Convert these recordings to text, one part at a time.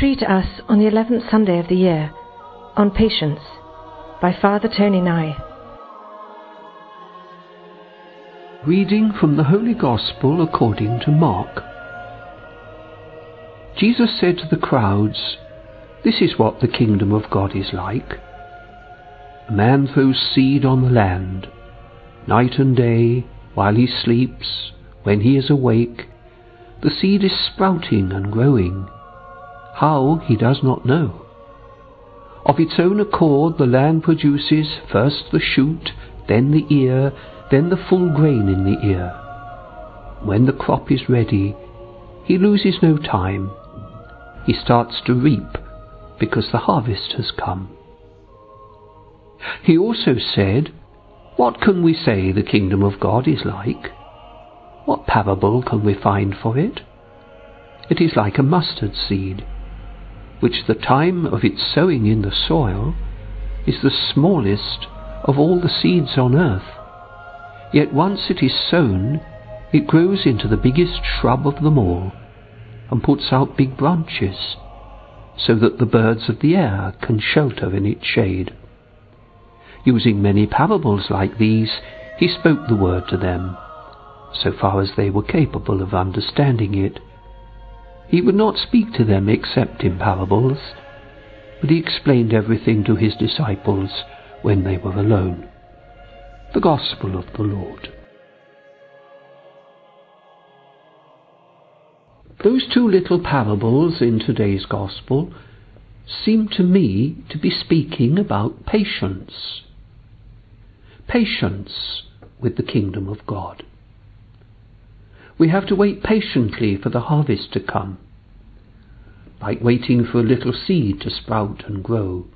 three to us on the 11th Sunday of the year on Patience by Father Tony Nye. Reading from the Holy Gospel according to Mark. Jesus said to the crowds, This is what the kingdom of God is like. A man throws seed on the land. Night and day, while he sleeps, when he is awake, the seed is sprouting and growing. How, he does not know. Of its own accord the land produces first the shoot, then the ear, then the full grain in the ear. When the crop is ready, he loses no time. He starts to reap because the harvest has come. He also said, What can we say the kingdom of God is like? What parable can we find for it? It is like a mustard seed, which the time of its sowing in the soil is the smallest of all the seeds on earth. Yet once it is sown, it grows into the biggest shrub of them all, and puts out big branches, so that the birds of the air can shelter in its shade. Using many parables like these, he spoke the word to them, so far as they were capable of understanding it. He would not speak to them except in parables, but he explained everything to his disciples when they were alone. The Gospel of the Lord. Those two little parables in today's Gospel seem to me to be speaking about patience patience with the kingdom of God. We have to wait patiently for the harvest to come, like waiting for a little seed to sprout and grow,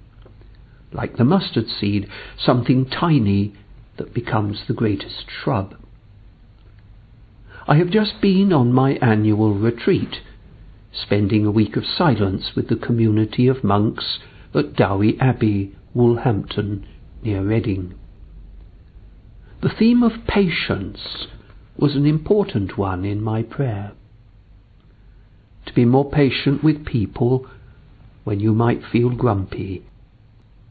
like the mustard seed, something tiny that becomes the greatest shrub. I have just been on my annual retreat, spending a week of silence with the community of monks at Douai Abbey, Woolhampton, near Reading. The theme of patience was an important one in my prayer. To be more patient with people when you might feel grumpy.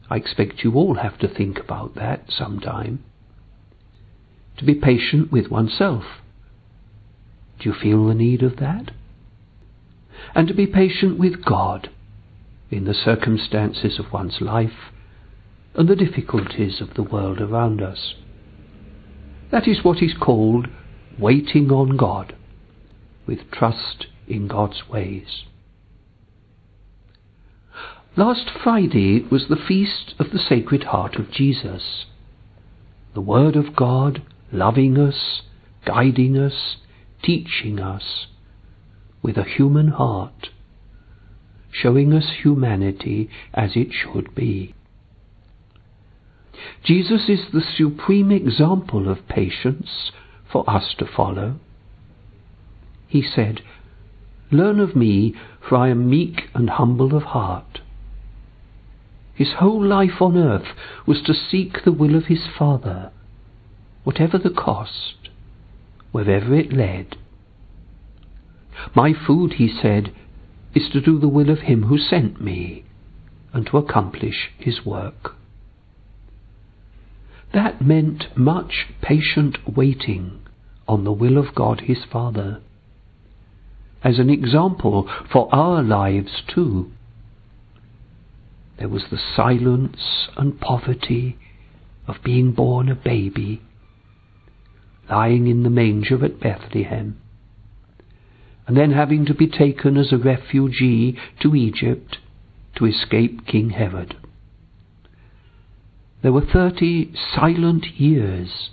I expect you all have to think about that sometime. To be patient with oneself. Do you feel the need of that? And to be patient with God in the circumstances of one's life and the difficulties of the world around us. That is what is called waiting on God with trust in God's ways. Last Friday was the feast of the Sacred Heart of Jesus. The Word of God loving us, guiding us, teaching us with a human heart, showing us humanity as it should be. Jesus is the supreme example of patience for us to follow. He said, Learn of me, for I am meek and humble of heart. His whole life on earth was to seek the will of his Father, whatever the cost, wherever it led. My food, he said, is to do the will of him who sent me, and to accomplish his work. That meant much patient waiting on the will of God his Father, as an example for our lives too. There was the silence and poverty of being born a baby, lying in the manger at Bethlehem, and then having to be taken as a refugee to Egypt to escape King Herod. There were thirty silent years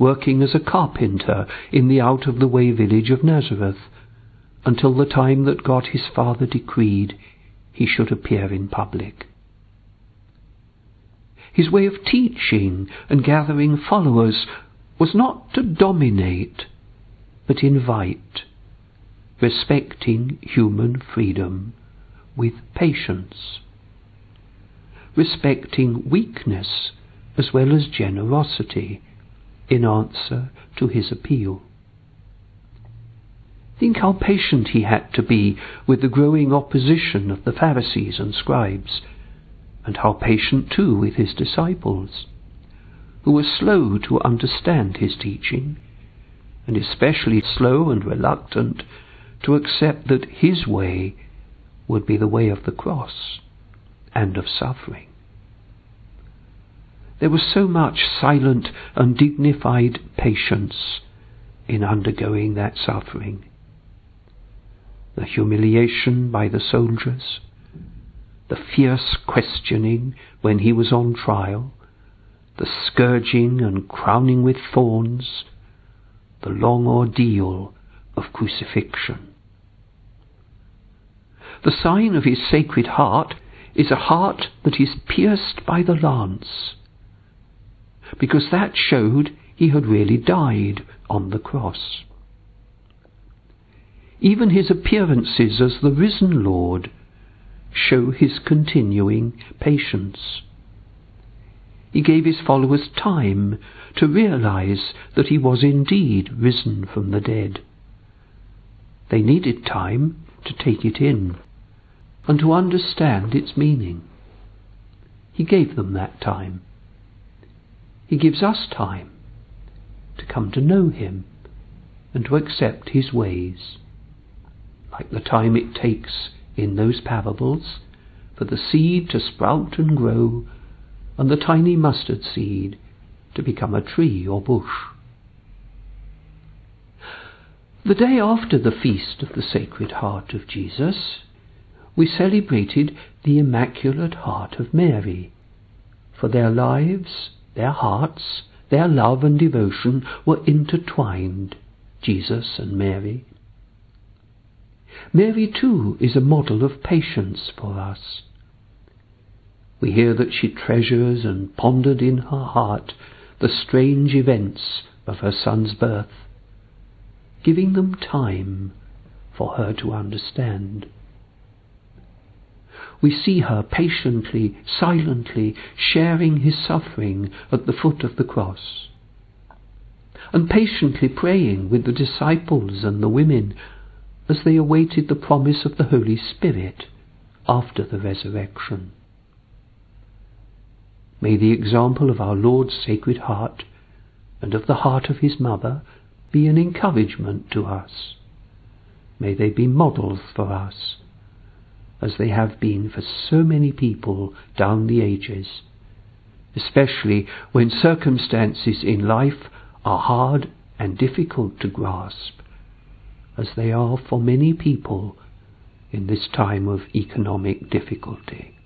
working as a carpenter in the out of the way village of Nazareth until the time that God his Father decreed he should appear in public. His way of teaching and gathering followers was not to dominate, but invite, respecting human freedom with patience respecting weakness as well as generosity in answer to his appeal. Think how patient he had to be with the growing opposition of the Pharisees and scribes, and how patient too with his disciples, who were slow to understand his teaching, and especially slow and reluctant to accept that his way would be the way of the cross and of suffering. There was so much silent and dignified patience in undergoing that suffering. The humiliation by the soldiers, the fierce questioning when he was on trial, the scourging and crowning with thorns, the long ordeal of crucifixion. The sign of his sacred heart is a heart that is pierced by the lance, because that showed he had really died on the cross. Even his appearances as the risen Lord show his continuing patience. He gave his followers time to realize that he was indeed risen from the dead. They needed time to take it in and to understand its meaning. He gave them that time. He gives us time to come to know Him and to accept His ways, like the time it takes in those parables for the seed to sprout and grow and the tiny mustard seed to become a tree or bush. The day after the feast of the Sacred Heart of Jesus, we celebrated the Immaculate Heart of Mary, for their lives, their hearts, their love and devotion were intertwined, Jesus and Mary. Mary, too, is a model of patience for us. We hear that she treasures and pondered in her heart the strange events of her son's birth, giving them time for her to understand we see her patiently, silently sharing his suffering at the foot of the cross, and patiently praying with the disciples and the women as they awaited the promise of the Holy Spirit after the resurrection. May the example of our Lord's Sacred Heart and of the heart of his mother be an encouragement to us. May they be models for us as they have been for so many people down the ages, especially when circumstances in life are hard and difficult to grasp, as they are for many people in this time of economic difficulty.